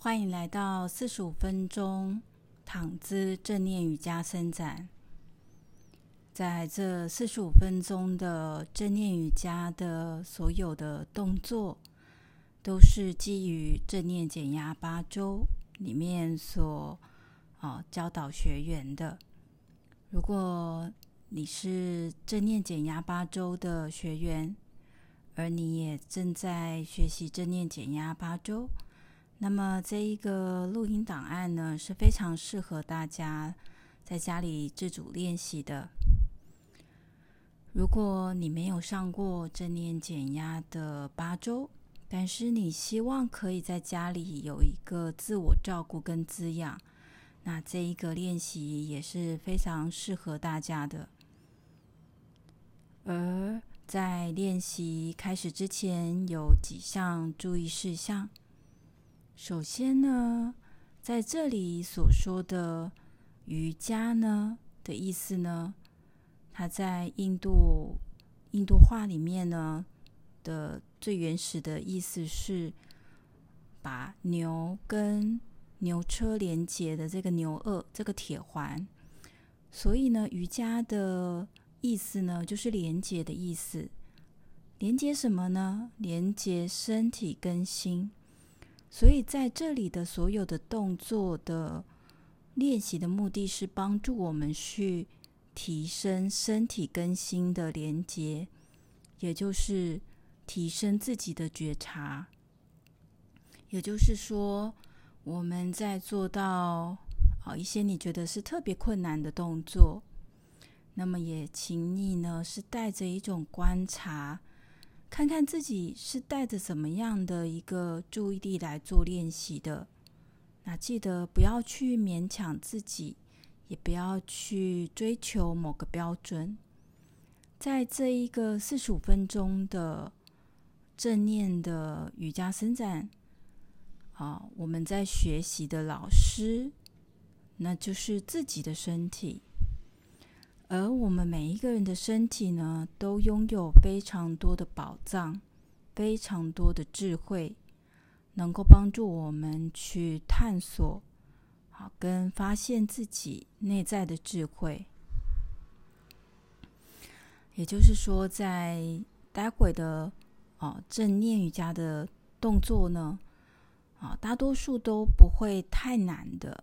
欢迎来到四十五分钟躺姿正念瑜伽伸展。在这四十五分钟的正念瑜伽的所有的动作，都是基于正念减压八周里面所啊教导学员的。如果你是正念减压八周的学员，而你也正在学习正念减压八周。那么这一个录音档案呢，是非常适合大家在家里自主练习的。如果你没有上过正念减压的八周，但是你希望可以在家里有一个自我照顾跟滋养，那这一个练习也是非常适合大家的。而在练习开始之前，有几项注意事项。首先呢，在这里所说的瑜伽呢的意思呢，它在印度印度话里面呢的最原始的意思是把牛跟牛车连接的这个牛轭这个铁环，所以呢，瑜伽的意思呢就是连接的意思。连接什么呢？连接身体跟心。所以在这里的所有的动作的练习的目的是帮助我们去提升身体跟心的连接，也就是提升自己的觉察。也就是说，我们在做到好一些你觉得是特别困难的动作，那么也请你呢是带着一种观察。看看自己是带着怎么样的一个注意力来做练习的，那记得不要去勉强自己，也不要去追求某个标准。在这一个四十五分钟的正念的瑜伽伸展，啊，我们在学习的老师，那就是自己的身体。而我们每一个人的身体呢，都拥有非常多的宝藏，非常多的智慧，能够帮助我们去探索，好，跟发现自己内在的智慧。也就是说，在待会的啊正念瑜伽的动作呢，啊，大多数都不会太难的。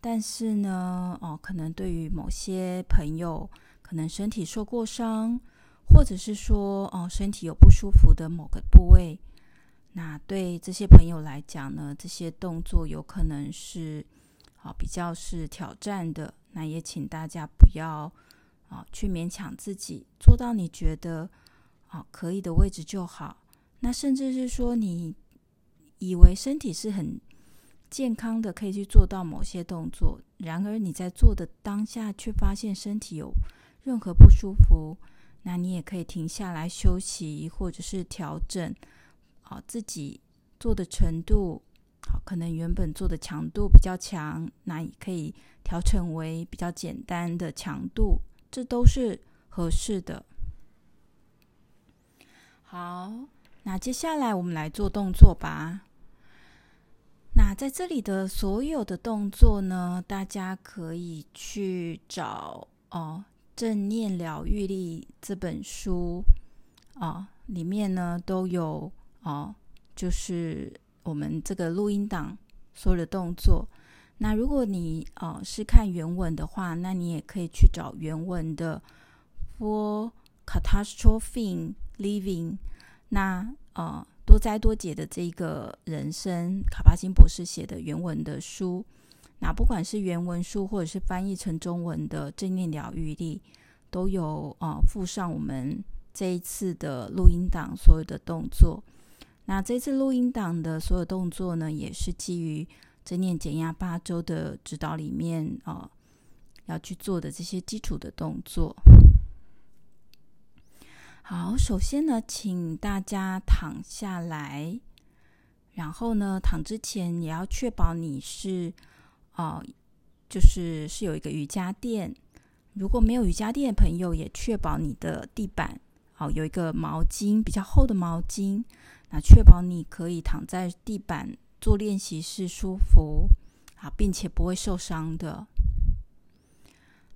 但是呢，哦，可能对于某些朋友，可能身体受过伤，或者是说，哦，身体有不舒服的某个部位，那对这些朋友来讲呢，这些动作有可能是，啊，比较是挑战的。那也请大家不要，啊，去勉强自己，做到你觉得，啊，可以的位置就好。那甚至是说，你以为身体是很。健康的可以去做到某些动作，然而你在做的当下却发现身体有任何不舒服，那你也可以停下来休息，或者是调整好自己做的程度。好，可能原本做的强度比较强，那也可以调整为比较简单的强度，这都是合适的。好，那接下来我们来做动作吧。那在这里的所有的动作呢，大家可以去找哦，《正念疗愈力》这本书啊，里面呢都有哦，就是我们这个录音档所有的动作。那如果你哦是看原文的话，那你也可以去找原文的 For Catastrophic Living。那呃。多灾多劫的这个人生，卡巴金博士写的原文的书，那不管是原文书或者是翻译成中文的正念疗愈力，都有啊附上我们这一次的录音档所有的动作。那这次录音档的所有动作呢，也是基于正念减压八周的指导里面啊要去做的这些基础的动作。好，首先呢，请大家躺下来，然后呢，躺之前也要确保你是，哦、就是是有一个瑜伽垫。如果没有瑜伽垫的朋友，也确保你的地板，好、有一个毛巾，比较厚的毛巾。那确保你可以躺在地板做练习是舒服啊，并且不会受伤的。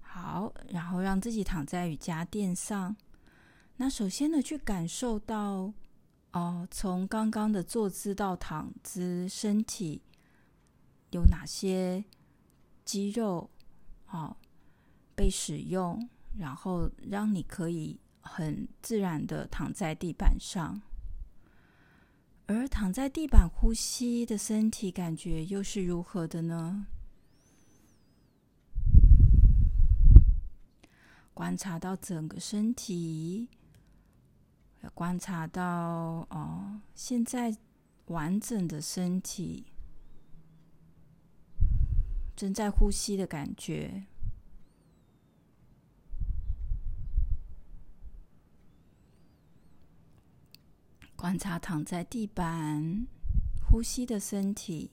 好，然后让自己躺在瑜伽垫上。那首先呢，去感受到哦，从刚刚的坐姿到躺姿，身体有哪些肌肉哦被使用，然后让你可以很自然的躺在地板上。而躺在地板呼吸的身体感觉又是如何的呢？观察到整个身体，观察到哦，现在完整的身体正在呼吸的感觉。观察躺在地板呼吸的身体。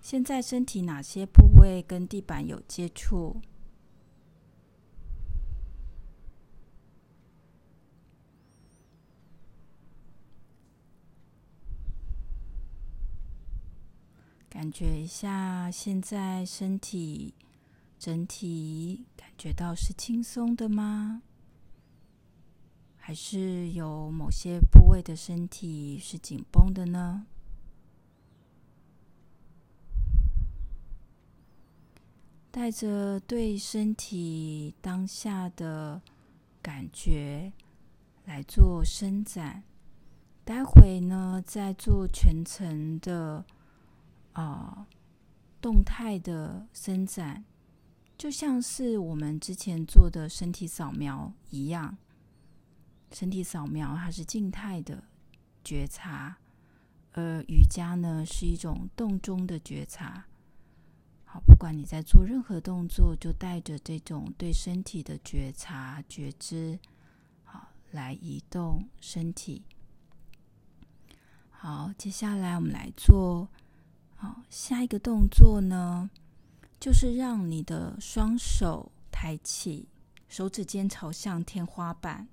现在身体哪些部位跟地板有接触？感觉一下，现在身体整体感觉到是轻松的吗？还是有某些部位的身体是紧绷的呢？带着对身体当下的感觉来做伸展，待会呢，再做全程的啊、动态的伸展，就像是我们之前做的身体扫描一样。身体扫描它是静态的觉察，而瑜伽呢是一种动中的觉察。好，不管你在做任何动作，就带着这种对身体的觉察、觉知，好，来移动身体。好，接下来我们来做，好，下一个动作呢，就是让你的双手抬起，手指尖朝向天花板，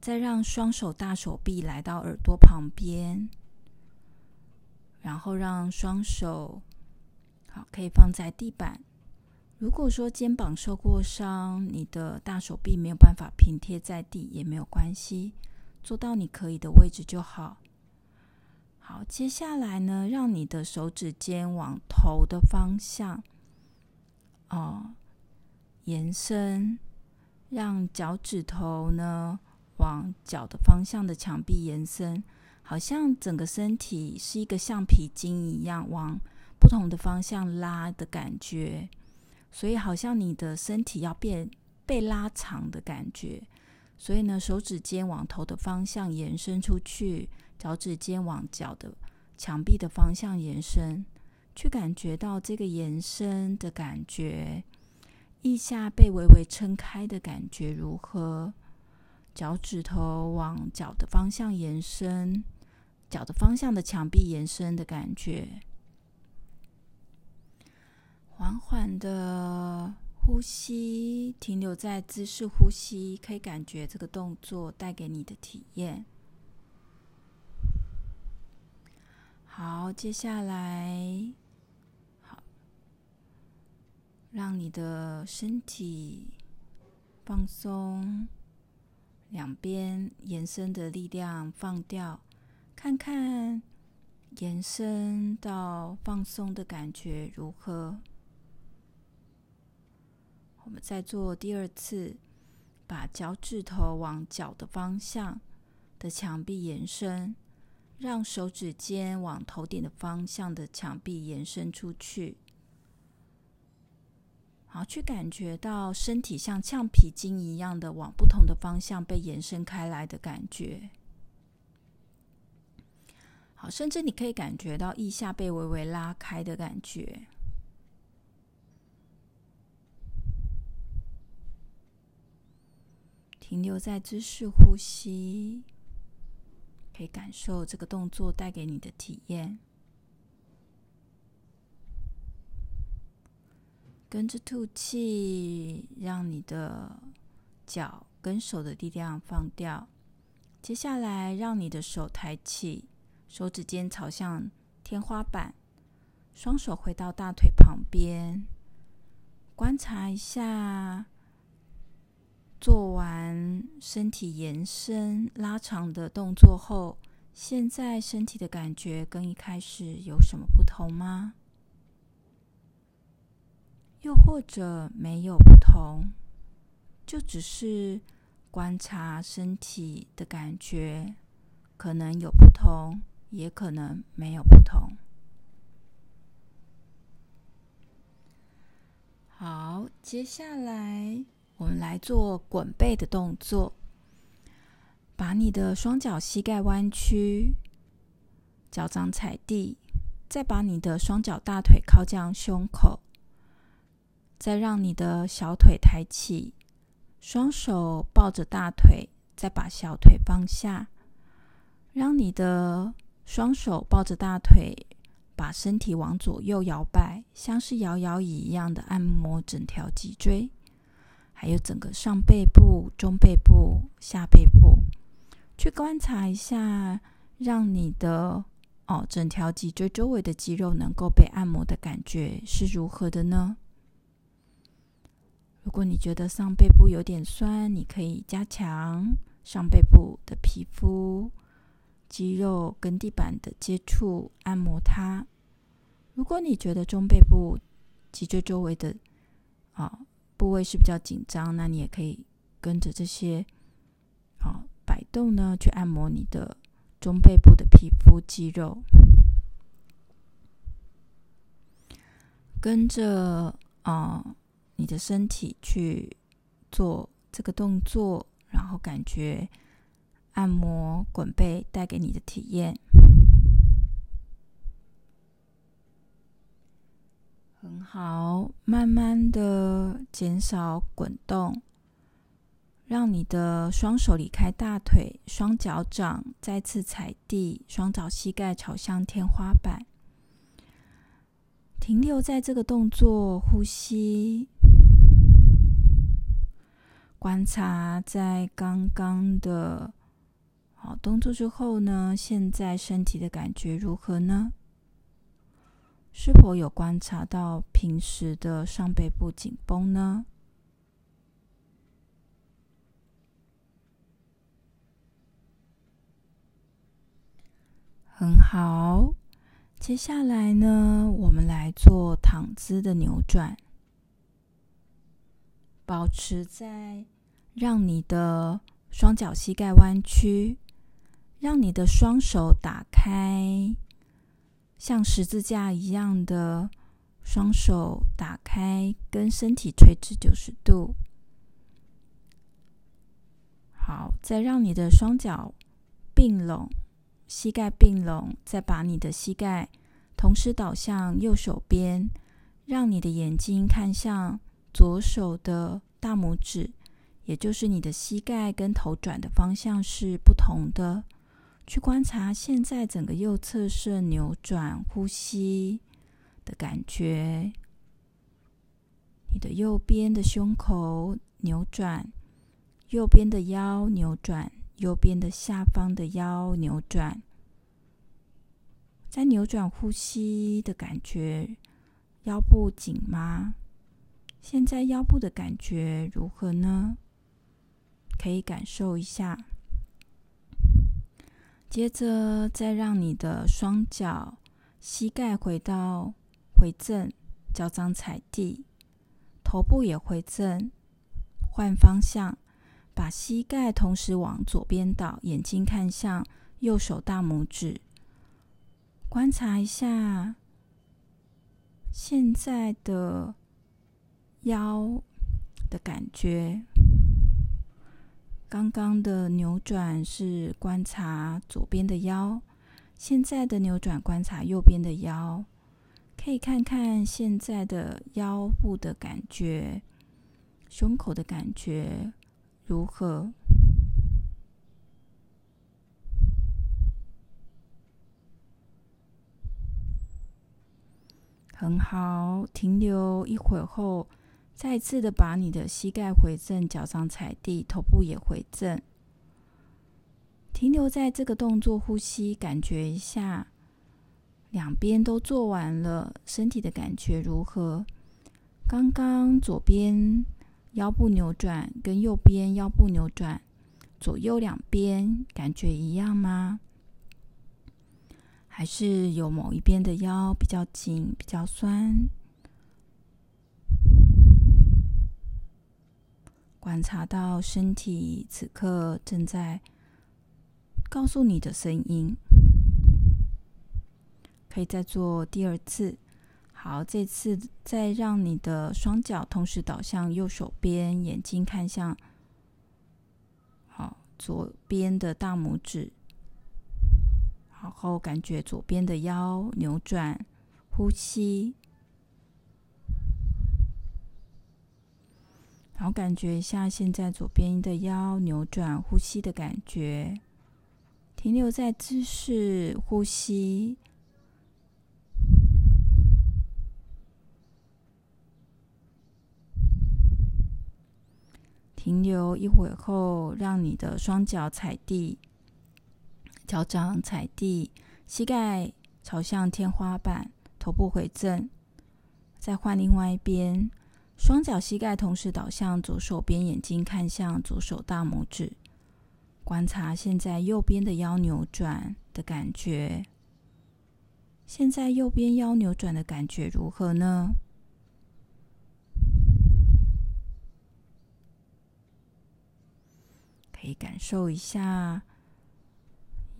再让双手大手臂来到耳朵旁边，然后让双手好。可以放在地板。如果说肩膀受过伤，你的大手臂没有办法平贴在地，也没有关系，做到你可以的位置就好。好，接下来呢，让你的手指尖往头的方向，哦，延伸，让脚趾头呢往脚的方向的墙壁延伸，好像整个身体是一个橡皮筋一样往。不同的方向拉的感觉，所以好像你的身体要变被拉长的感觉。所以呢，手指尖往头的方向延伸出去，脚趾尖往脚的墙壁的方向延伸，去感觉到这个延伸的感觉。腋下被微微撑开的感觉如何？脚趾头往脚的方向延伸，脚的方向的墙壁延伸的感觉。缓缓的呼吸，停留在姿势呼吸，可以感觉这个动作带给你的体验。好，接下来，好，让你的身体放松，两边延伸的力量放掉，看看延伸到放松的感觉如何。我们再做第二次，把脚趾头往脚的方向的墙壁延伸，让手指尖往头顶的方向的墙壁延伸出去，好，去感觉到身体像橡皮筋一样的往不同的方向被延伸开来的感觉。好，甚至你可以感觉到腋下被微微拉开的感觉。停留在姿势呼吸，可以感受这个动作带给你的体验。跟着吐气，让你的脚跟手的力量放掉，接下来，让你的手抬起，手指尖朝向天花板，双手回到大腿旁边，观察一下，做完身体延伸拉长的动作后，现在身体的感觉跟一开始有什么不同吗？又或者没有不同，就只是观察身体的感觉，可能有不同，也可能没有不同。好，接下来我们来做滚背的动作，把你的双脚膝盖弯曲，脚掌踩地，再把你的双脚大腿靠向胸口。再让你的小腿抬起，双手抱着大腿，再把小腿放下。让你的双手抱着大腿，把身体往左右摇摆，像是摇摇椅一样的按摩整条脊椎，还有整个上背部、中背部、下背部，去观察一下，让你的哦整条脊椎周围的肌肉能够被按摩的感觉是如何的呢？如果你觉得上背部有点酸，你可以加强上背部的皮肤、肌肉跟地板的接触，按摩它。如果你觉得中背部脊椎周围的啊、部位是比较紧张，那你也可以跟着这些啊、摆动呢，去按摩你的中背部的皮肤肌肉，跟着啊。你的身体去做这个动作，然后感觉按摩滚背带给你的体验很好。慢慢的减少滚动，让你的双手离开大腿，双脚掌再次踩地，双脚膝盖朝向天花板，停留在这个动作，呼吸。观察在刚刚的好动作之后呢，现在身体的感觉如何呢？是否有观察到平时的上背部紧绷呢？很好，接下来呢，我们来做躺姿的扭转。保持在让你的双脚膝盖弯曲，让你的双手打开，像十字架一样的双手打开，跟身体垂直九十度。好，再让你的双脚并拢，膝盖并拢，再把你的膝盖同时倒向右手边，让你的眼睛看向。左手的大拇指，也就是你的膝盖跟头转的方向是不同的。去观察现在整个右侧是扭转呼吸的感觉。你的右边的胸口扭转，右边的腰扭转，右边的下方的腰扭转。在扭转呼吸的感觉，腰部紧吗？现在腰部的感觉如何呢？可以感受一下。接着，再让你的双脚膝盖回到回正，脚掌踩地，头部也回正，换方向，把膝盖同时往左边倒，眼睛看向右手大拇指，观察一下现在的。腰的感觉，刚刚的扭转是观察左边的腰，现在的扭转观察右边的腰，可以看看现在的腰部的感觉，胸口的感觉如何？很好，停留一会儿后。再次的把你的膝盖回正，脚掌踩地，头部也回正。停留在这个动作，呼吸，感觉一下，两边都做完了，身体的感觉如何？刚刚左边腰部扭转跟右边腰部扭转，左右两边感觉一样吗？还是有某一边的腰比较紧、比较酸？观察到身体此刻正在告诉你的声音，可以再做第二次。好，这次再让你的双脚同时倒向右手边，眼睛看向好左边的大拇指，然后感觉左边的腰扭转，呼吸。然后感觉一下现在左边的腰扭转，呼吸的感觉，停留在姿势呼吸，停留一会后，让你的双脚踩地，脚掌踩地，膝盖朝向天花板，头部回正，再换另外一边。双脚膝盖同时倒向左手边，眼睛看向左手大拇指，观察现在右边的腰扭转的感觉。现在右边腰扭转的感觉如何呢？可以感受一下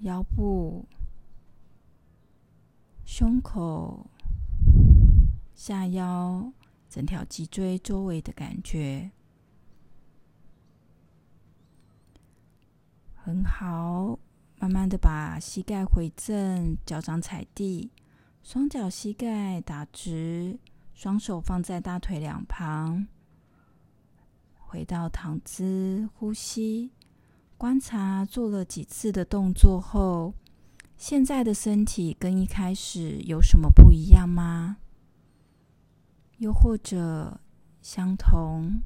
腰部、胸口、下腰。整条脊椎周围的感觉很好，慢慢的把膝盖回正，脚掌踩地，双脚膝盖打直，双手放在大腿两旁，回到躺姿，呼吸，观察做了几次的动作后，现在的身体跟一开始有什么不一样吗？又或者相同。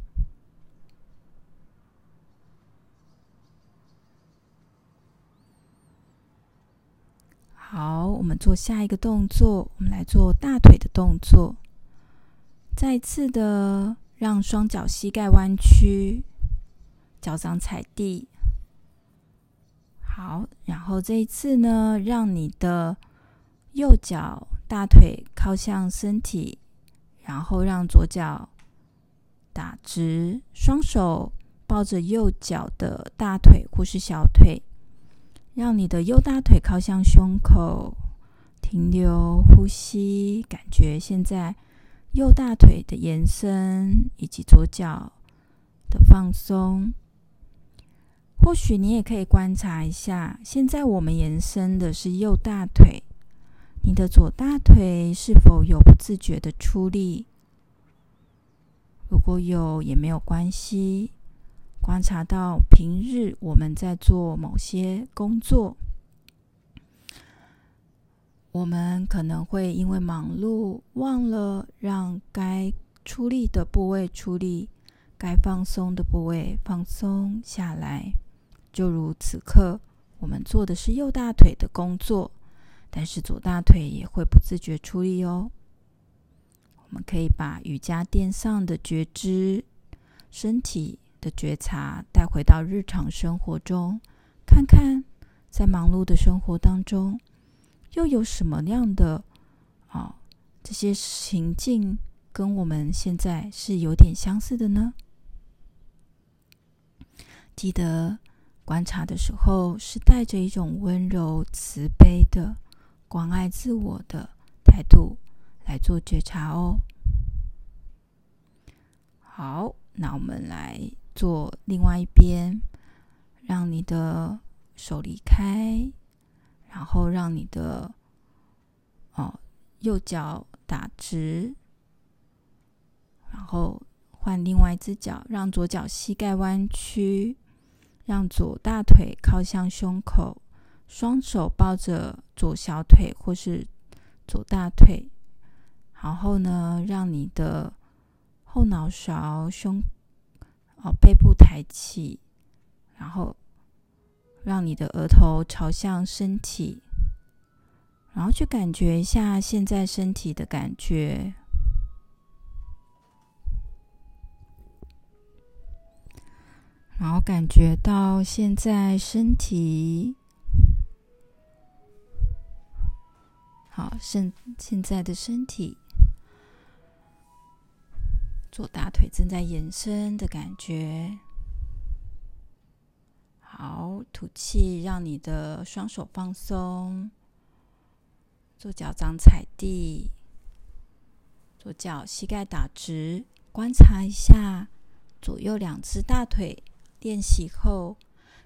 好，我们做下一个动作，我们来做大腿的动作。再次的让双脚膝盖弯曲，脚掌踩地。好，然后这一次呢，让你的右脚大腿靠向身体。然后让左脚打直，双手抱着右脚的大腿或是小腿，让你的右大腿靠向胸口，停留呼吸，感觉现在右大腿的延伸以及左脚的放松。或许你也可以观察一下，现在我们延伸的是右大腿。你的左大腿是否有不自觉的出力？如果有，也没有关系。观察到平日我们在做某些工作，我们可能会因为忙碌忘了让该出力的部位出力，该放松的部位放松下来。就如此刻，我们做的是右大腿的工作。但是左大腿也会不自觉出力哦。我们可以把瑜伽垫上的觉知、身体的觉察带回到日常生活中，看看在忙碌的生活当中，又有什么样的啊、这些情境跟我们现在是有点相似的呢？记得观察的时候是带着一种温柔慈悲的。关爱自我的态度来做觉察哦。好，那我们来做另外一边，让你的手离开，然后让你的哦右脚打直，然后换另外一只脚，让左脚膝盖弯曲，让左大腿靠向胸口。双手抱着左小腿或是左大腿，然后呢，让你的后脑勺、胸、哦背部抬起，然后让你的额头朝向身体，然后去感觉一下现在身体的感觉，然后感觉到现在身体，好，现现在的身体。左大腿正在延伸的感觉，好，吐气，让你的双手放松，左脚掌踩地，左脚膝盖打直，观察一下左右两只大腿练习后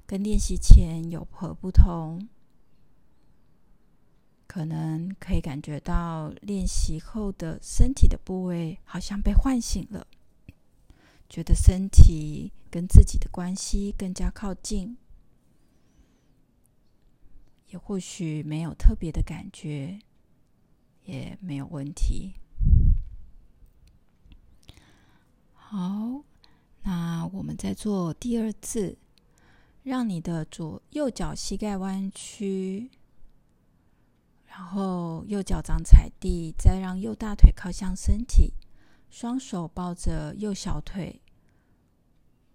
跟练习前有何不同？可能可以感觉到练习后的身体的部位好像被唤醒了，觉得身体跟自己的关系更加靠近，也或许没有特别的感觉，也没有问题。好，那我们再做第二次，让你的左右脚膝盖弯曲。然后右脚掌踩地，再让右大腿靠向身体，双手抱着右小腿，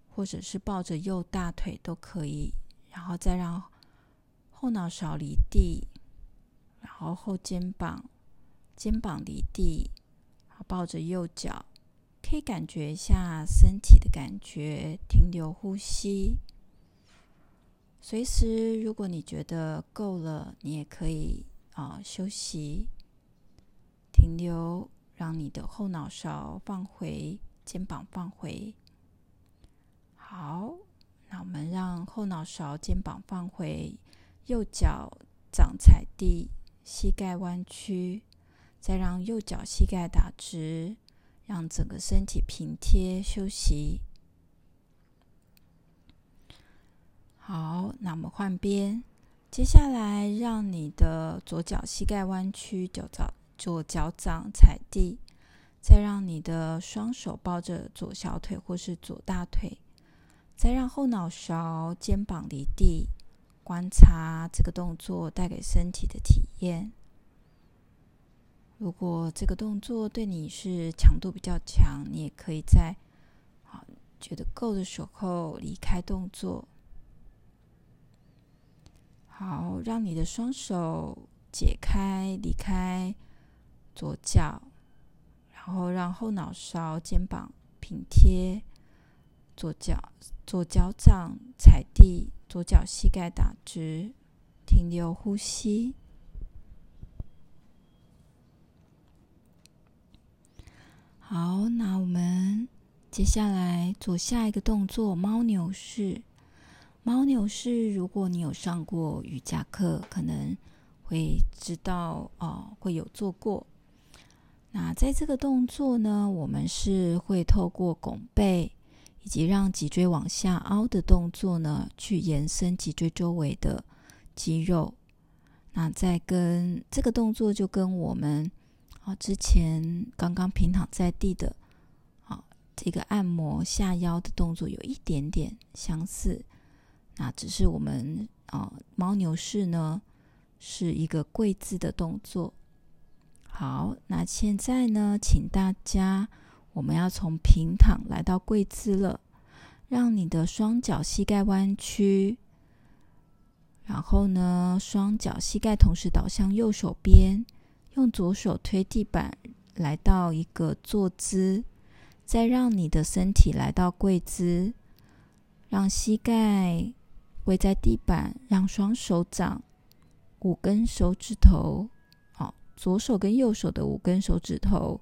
或者是抱着右大腿都可以。然后再让后脑勺离地，然后后肩膀、肩膀离地，抱着右脚，可以感觉一下身体的感觉，停留呼吸。随时，如果你觉得够了，你也可以。啊，休息，停留，让你的后脑勺放回，肩膀放回。好，那我们让后脑勺、肩膀放回，右脚掌踩地，膝盖弯曲，再让右脚膝盖打直，让整个身体平贴休息。好，那我们换边。接下来，让你的左脚膝盖弯曲，脚掌左脚掌踩地，再让你的双手抱着左小腿或是左大腿，再让后脑勺、肩膀离地，观察这个动作带给身体的体验。如果这个动作对你是强度比较强，你也可以在好觉得够的时候离开动作。好，让你的双手解开，离开左脚，然后让后脑勺、肩膀平贴，左脚左脚掌踩地，左脚膝盖打直，停留呼吸。好，那我们接下来做下一个动作——猫牛式。猫牛式，如果你有上过瑜伽课，可能会知道哦，会有做过。那在这个动作呢，我们是会透过拱背以及让脊椎往下凹的动作呢，去延伸脊椎周围的肌肉。那在跟这个动作就跟我们啊之前刚刚平躺在地的啊这个按摩下腰的动作有一点点相似。那只是我们啊，猫牛式呢是一个跪姿的动作。好，那现在呢，请大家，我们要从平躺来到跪姿了。让你的双脚膝盖弯曲，然后呢，双脚膝盖同时倒向右手边，用左手推地板，来到一个坐姿。再让你的身体来到跪姿，让膝盖。跪在地板，让双手掌五根手指头，好，左手跟右手的五根手指头，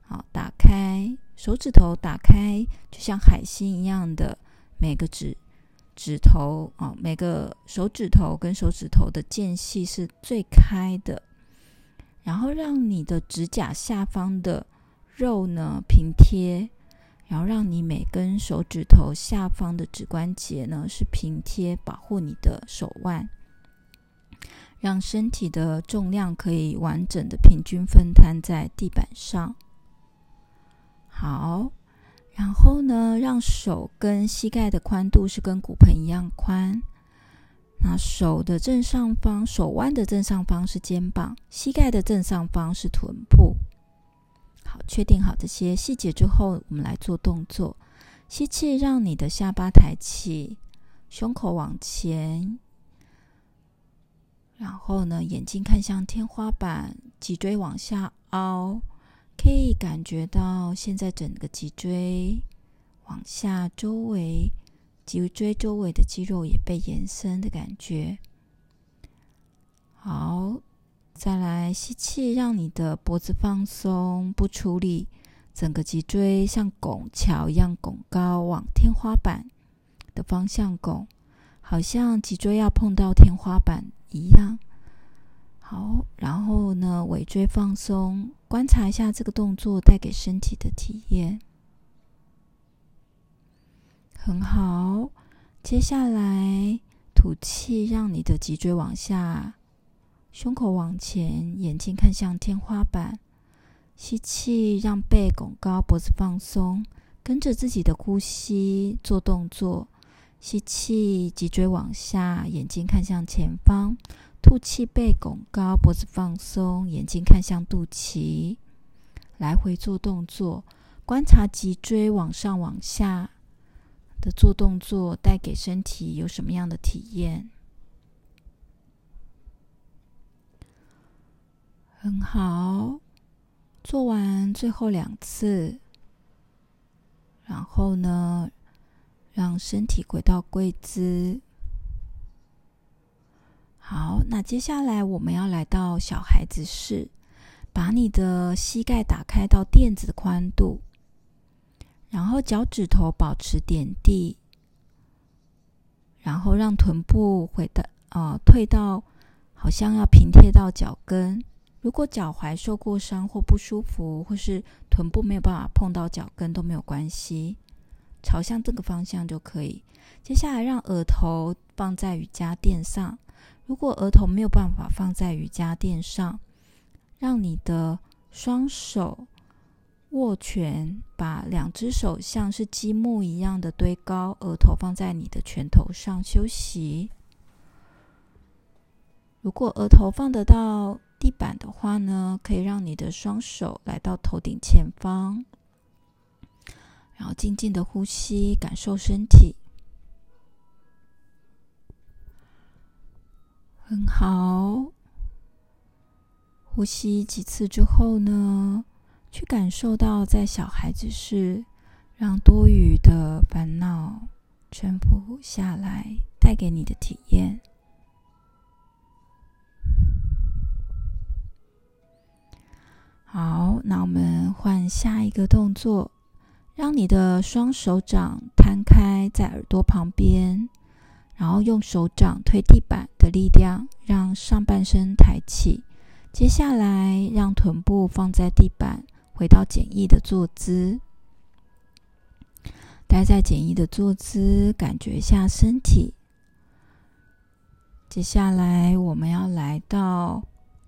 好，打开手指头，打开，就像海星一样的每个指指头，啊，每个手指头跟手指头的间隙是最开的，然后让你的指甲下方的肉呢平贴。然后让你每根手指头下方的指关节呢是平贴，保护你的手腕，让身体的重量可以完整的平均分摊在地板上。好，然后呢，让手跟膝盖的宽度是跟骨盆一样宽，那手的正上方，手腕的正上方是肩膀，膝盖的正上方是臀部。好，确定好这些细节之后，我们来做动作。吸气，让你的下巴抬起，胸口往前，然后呢，眼睛看向天花板，脊椎往下凹，可以感觉到现在整个脊椎往下，周围。脊椎周围的肌肉也被延伸的感觉。好，再来吸气，让你的脖子放松，不处理，整个脊椎像拱桥一样拱高，往天花板的方向拱，好像脊椎要碰到天花板一样。好，然后呢，尾椎放松，观察一下这个动作带给身体的体验。很好，接下来吐气，让你的脊椎往下，胸口往前，眼睛看向天花板。吸气，让背拱高，脖子放松，跟着自己的呼吸做动作。吸气，脊椎往下，眼睛看向前方。吐气，背拱高，脖子放松，眼睛看向肚脐。来回做动作，观察脊椎往上、往下。的做动作带给身体有什么样的体验？很好，做完最后两次，然后呢，让身体回到跪姿。好，那接下来我们要来到小孩子式，把你的膝盖打开到垫子的宽度。然后脚趾头保持点地，然后让臀部回到呃退到，好像要平贴到脚跟。如果脚踝受过伤或不舒服，或是臀部没有办法碰到脚跟都没有关系，朝向这个方向就可以。接下来让额头放在瑜伽垫上。如果额头没有办法放在瑜伽垫上，让你的双手。握拳，把两只手像是积木一样的堆高，额头放在你的拳头上休息。如果额头放得到地板的话呢，可以让你的双手来到头顶前方，然后静静的呼吸，感受身体。很好，呼吸几次之后呢，去感受到，在小孩子式，让多余的烦恼全部下来，带给你的体验。好，那我们换下一个动作，让你的双手掌摊开在耳朵旁边，然后用手掌推地板的力量，让上半身抬起。接下来，让臀部放在地板。回到简易的坐姿，待在简易的坐姿，感觉一下身体。接下来我们要来到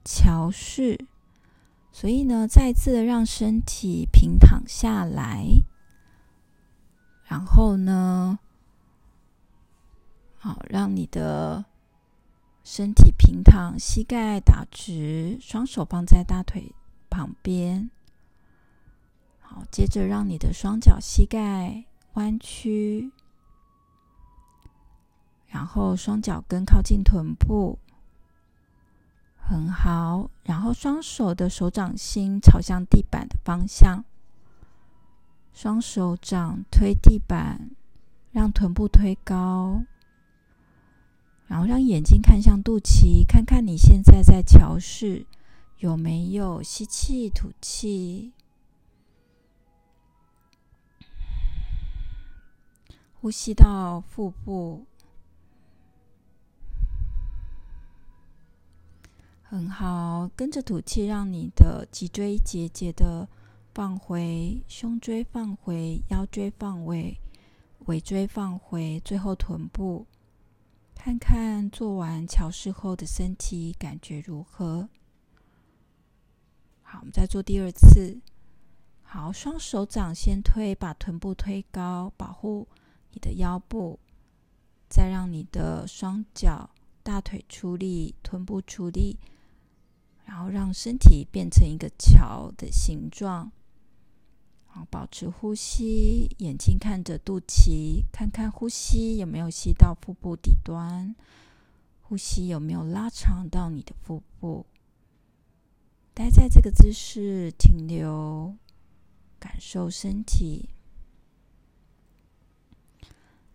桥式，所以呢，再次的让身体平躺下来，然后呢，好，让你的身体平躺，膝盖打直，双手放在大腿旁边。好，接着让你的双脚膝盖弯曲，然后双脚跟靠近臀部，很好。然后双手的手掌心朝向地板的方向，双手掌推地板，让臀部推高，然后让眼睛看向肚脐，看看你现在在桥式有没有吸气、吐气。呼吸到腹部，很好。跟着吐气，让你的脊椎节节的放回，胸椎放回，腰椎放回，尾椎放回，最后臀部。看看做完桥式后的身体感觉如何？好，我们再做第二次。好，双手掌先推，把臀部推高，保护。你的腰部，再让你的双脚大腿出力，臀部出力，然后让身体变成一个桥的形状。好，保持呼吸，眼睛看着肚脐，看看呼吸有没有吸到腹部底端，呼吸有没有拉长到你的腹部。待在这个姿势停留，感受身体。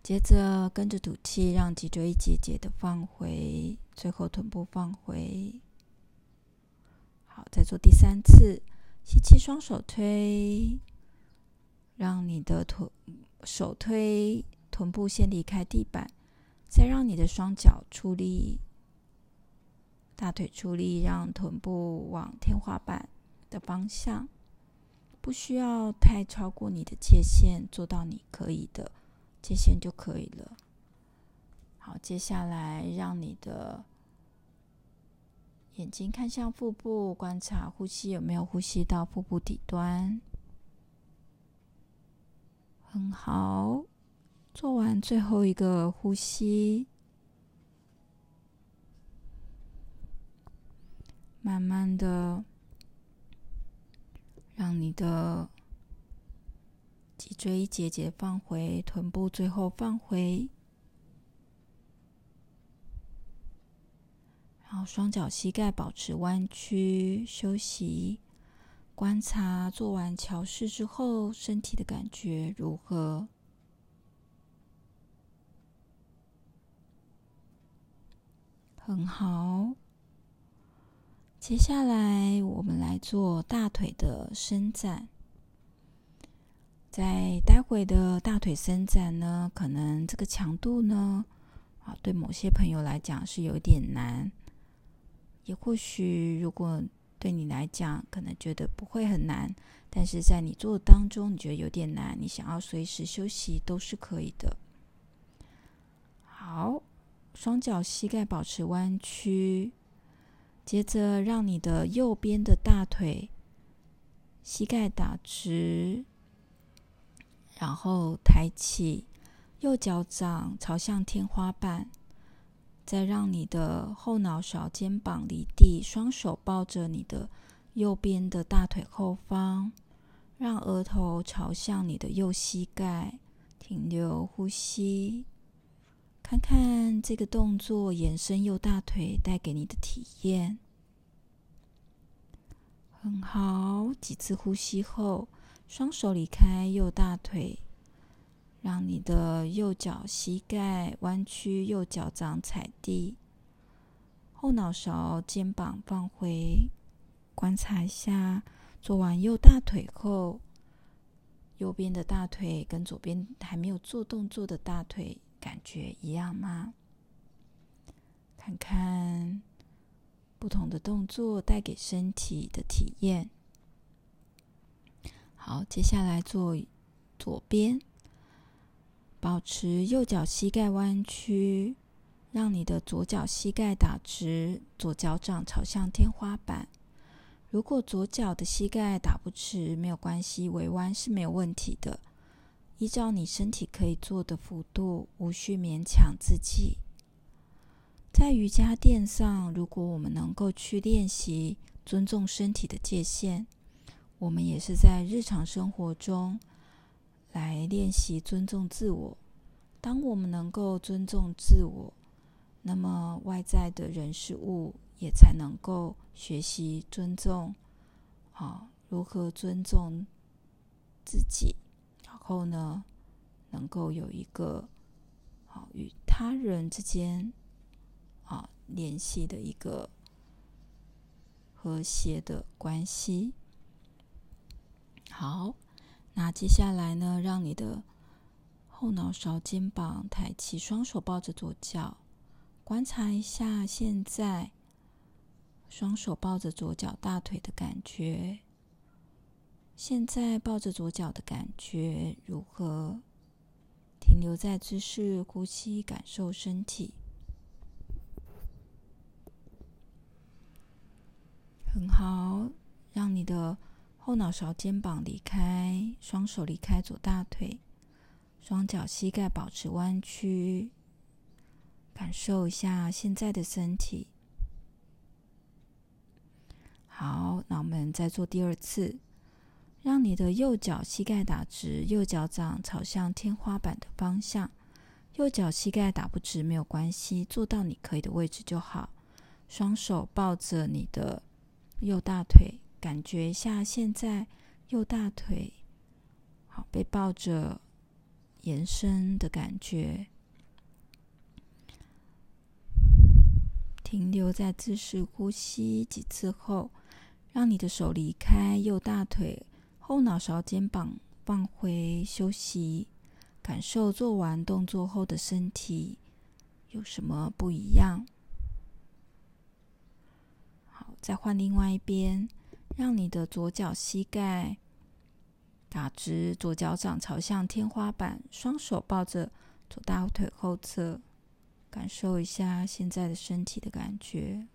接着跟着吐气，让脊椎一节节的放回，最后臀部放回。好，再做第三次，吸气，双手推。让你的臀手推臀部先离开地板，再让你的双脚出力，大腿出力，让臀部往天花板的方向，不需要太超过你的界限，做到你可以的界限就可以了。好，接下来让你的眼睛看向腹部，观察呼吸有没有呼吸到腹部底端。很好，做完最后一个呼吸，慢慢的让你的脊椎一节节放回，臀部最后放回，然后双脚膝盖保持弯曲休息。观察做完桥式之后，身体的感觉如何？很好。接下来我们来做大腿的伸展。在待会的大腿伸展呢，可能这个强度呢，啊，对某些朋友来讲是有点难，也或许如果。对你来讲，可能觉得不会很难，但是在你做的当中，你觉得有点难，你想要随时休息都是可以的。好，双脚膝盖保持弯曲，接着让你的右边的大腿膝盖打直，然后抬起，右脚掌朝向天花板。再让你的后脑勺、肩膀离地，双手抱着你的右边的大腿后方，让额头朝向你的右膝盖，停留呼吸，看看这个动作延伸右大腿带给你的体验。很好，几次呼吸后，双手离开右大腿。让你的右脚膝盖弯曲，右脚掌踩地，后脑勺、肩膀放回，观察一下。做完右大腿后，右边的大腿跟左边还没有做动作的大腿感觉一样吗？看看不同的动作带给身体的体验。好，接下来做左边。保持右脚膝盖弯曲，让你的左脚膝盖打直，左脚掌朝向天花板。如果左脚的膝盖打不直，没有关系，微弯是没有问题的。依照你身体可以做的幅度，无需勉强自己。在瑜伽垫上，如果我们能够去练习尊重身体的界限，我们也是在日常生活中。来练习尊重自我。当我们能够尊重自我，那么外在的人事物也才能够学习尊重。啊，如何尊重自己？然后呢，能够有一个好与他人之间啊联系的一个和谐的关系。好。那接下来呢，让你的后脑勺、肩膀抬起，双手抱着左脚，观察一下现在双手抱着左脚大腿的感觉。现在抱着左脚的感觉如何？停留在姿势，呼吸，感受身体，很好。让你的。后脑勺、肩膀离开，双手离开左大腿，双脚膝盖保持弯曲，感受一下现在的身体。好，那我们再做第二次，让你的右脚膝盖打直，右脚掌朝向天花板的方向。右脚膝盖打不直没有关系，坐到你可以的位置就好。双手抱着你的右大腿，感觉一下现在右大腿好被抱着延伸的感觉。停留在姿势呼吸几次后，让你的手离开右大腿，后脑勺、肩膀放回休息，感受做完动作后的身体有什么不一样。再换另外一边，让你的左脚膝盖打直，左脚掌朝向天花板，双手抱着左大腿后侧，感受一下现在的身体的感觉。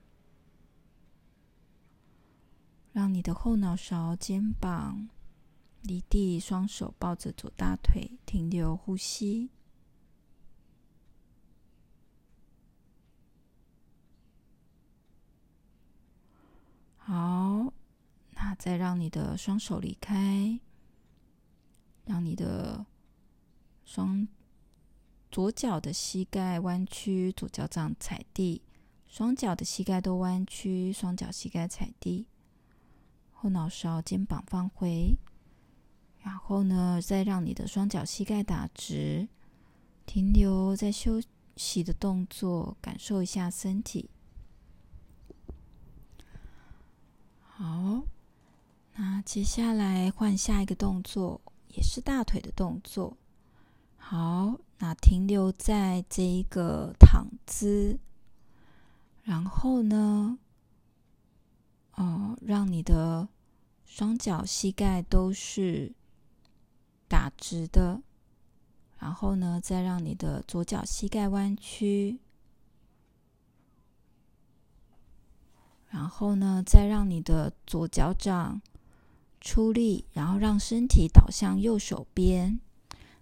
让你的后脑勺、肩膀离地，双手抱着左大腿，停留呼吸。好，再让你的双手离开，让你的双左脚的膝盖弯曲，左脚掌踩地，双脚的膝盖都弯曲，双脚膝盖踩地，后脑勺、肩膀放回，然后呢，再让你的双脚膝盖打直，停留在休息的动作，感受一下身体。好，那接下来换下一个动作，也是大腿的动作。好，那停留在这一个躺姿，然后呢，哦，让你的双脚膝盖都是打直的，然后呢，再让你的左脚膝盖弯曲。然后呢，再让你的左脚掌出力，然后让身体倒向右手边，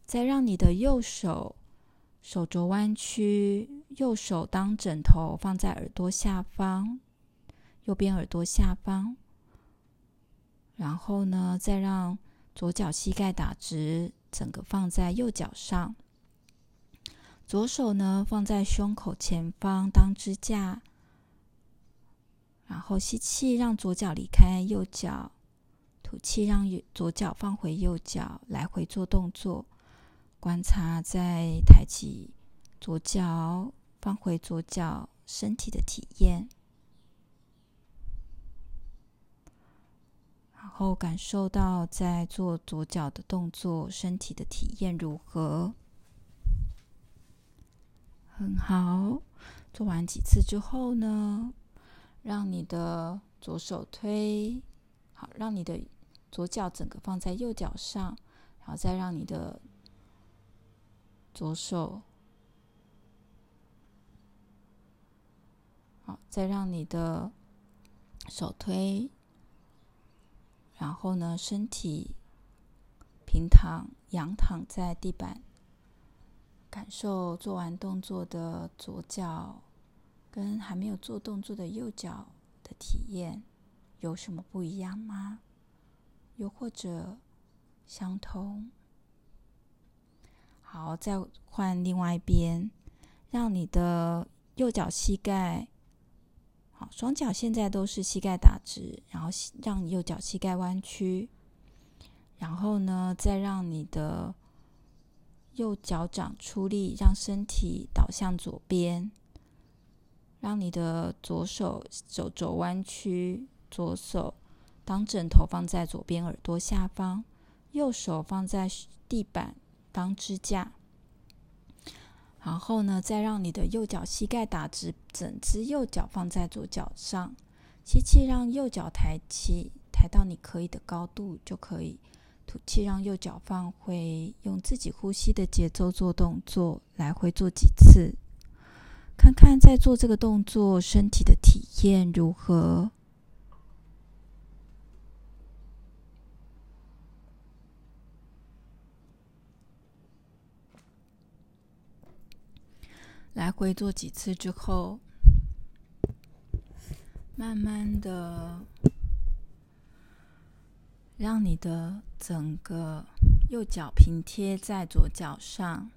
再让你的右手手肘弯曲，右手当枕头放在耳朵下方，右边耳朵下方。然后呢，再让左脚膝盖打直，整个放在右脚上，左手呢放在胸口前方当支架。然后吸气，让左脚离开右脚；吐气，让左脚放回右脚，来回做动作。观察再抬起左脚，放回左脚，身体的体验。然后感受到在做左脚的动作，身体的体验如何？很好。做完几次之后呢，让你的左手推好，让你的左脚整个放在右脚上，然后再让你的左手好，再让你的手推，然后呢，身体平躺，仰躺在地板，感受做完动作的左脚。跟还没有做动作的右脚的体验有什么不一样吗？又或者相同？好，再换另外一边，让你的右脚膝盖，好，双脚现在都是膝盖打直，然后让右脚膝盖弯曲，然后呢，再让你的右脚掌出力，让身体倒向左边。让你的左手手肘弯曲，左手当枕头放在左边耳朵下方，右手放在地板当支架。然后呢，再让你的右脚膝盖打直，整只右脚放在左脚上。吸气，让右脚抬起，抬到你可以的高度就可以。吐气，让右脚放回，用自己呼吸的节奏做动作，来回做几次。看看在做这个动作，身体的体验如何？来回做几次之后，慢慢的让你的整个右脚平贴在左脚上，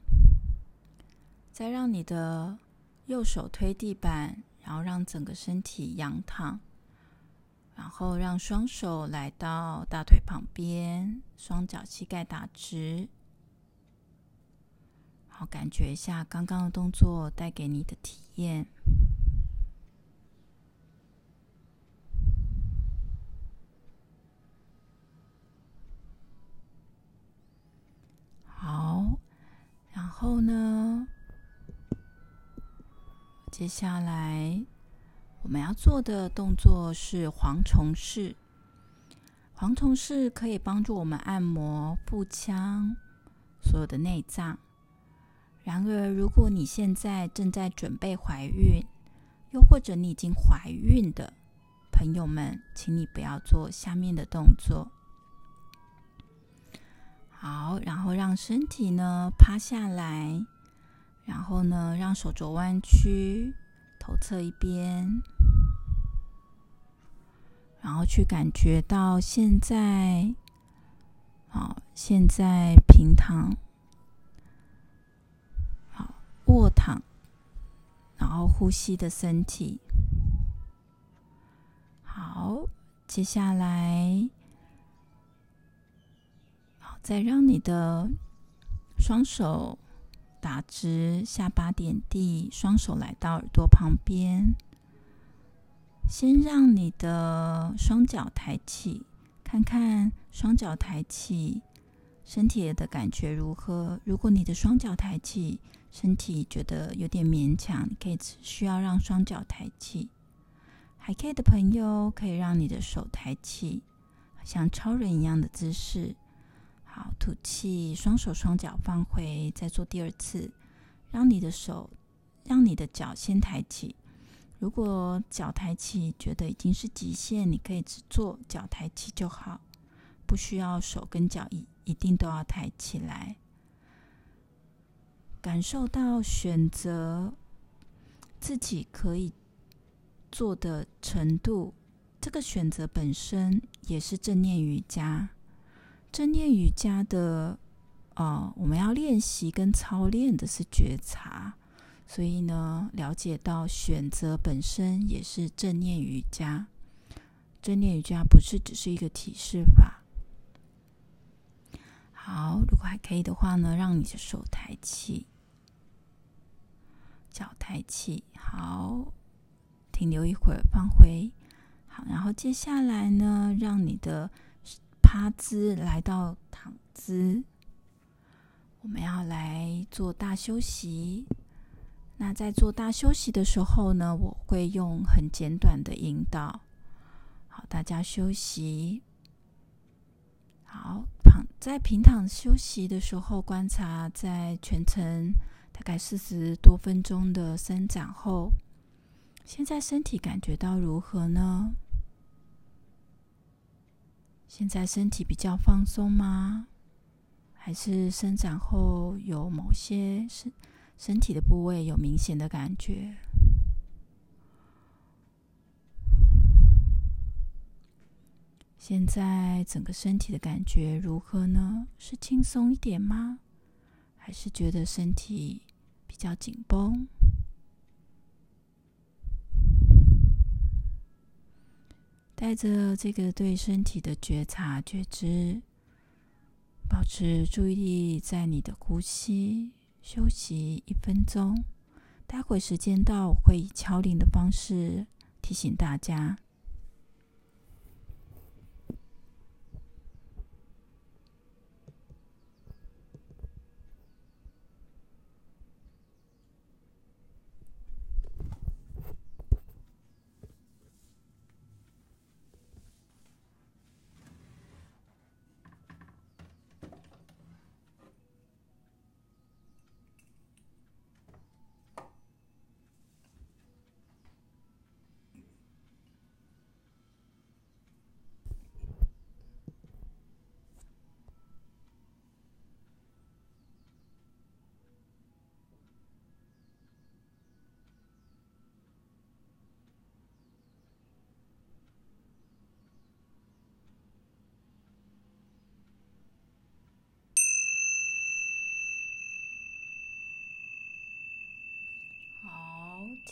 再让你的右手推地板，然后让整个身体仰躺，然后让双手来到大腿旁边，双脚膝盖打直。好，感觉一下刚刚的动作带给你的体验。好，然后呢，接下来我们要做的动作是蝗虫式。蝗虫式可以帮助我们按摩腹腔所有的内脏。然而，如果你现在正在准备怀孕，又或者你已经怀孕的朋友们，请你不要做下面的动作。好，然后让身体呢趴下来，然后呢让手肘弯曲，头侧一边，然后去感觉到现在，好，现在平躺。卧躺，然后呼吸的身体。好，接下来，好，再让你的双手打直，下巴点地，双手来到耳朵旁边。先让你的双脚抬起，看看双脚抬起，身体的感觉如何？如果你的双脚抬起，身体觉得有点勉强，可以只需要让双脚抬起。还可以的朋友，可以让你的手抬起，像超人一样的姿势。好，吐气，双手双脚放回，再做第二次。让你的手，让你的脚先抬起。如果脚抬起觉得已经是极限，你可以只做脚抬起就好，不需要手跟脚一一定都要抬起来。感受到选择自己可以做的程度，这个选择本身也是正念瑜伽。正念瑜伽的，呃，我们要练习跟操练的是觉察，所以呢，了解到选择本身也是正念瑜伽。正念瑜伽不是只是一个体式法。好，如果还可以的话呢，让你的手抬起。脚抬起，好，停留一会儿，放回，好，然后接下来呢，让你的趴姿来到躺姿。我们要来做大休息。那在做大休息的时候呢，我会用很简短的引导。好，大家休息。好，躺在平躺休息的时候，观察在全程。大概四十多分钟的伸展后，现在身体感觉到如何呢？现在身体比较放松吗？还是伸展后有某些身身体的部位有明显的感觉？现在整个身体的感觉如何呢？是轻松一点吗？还是觉得身体比较紧绷？带着这个对身体的觉察觉知，保持注意力在你的呼吸，休息一分钟。待会时间到，我会以敲铃的方式提醒大家。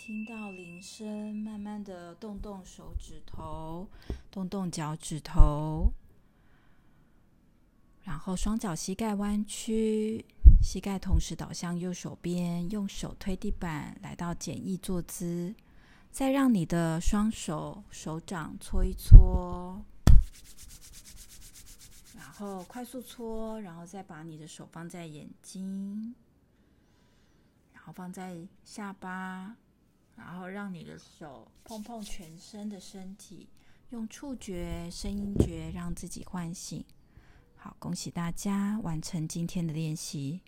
听到铃声，慢慢的动动手指头，动动脚趾头，然后双脚膝盖弯曲，膝盖同时倒向右手边，用手推地板，来到简易坐姿。再让你的双手手掌搓一搓，然后快速搓，然后再把你的手放在眼睛，然后放在下巴，然后让你的手碰碰全身的身体，用触觉、声音觉让自己唤醒。好，恭喜大家完成今天的练习。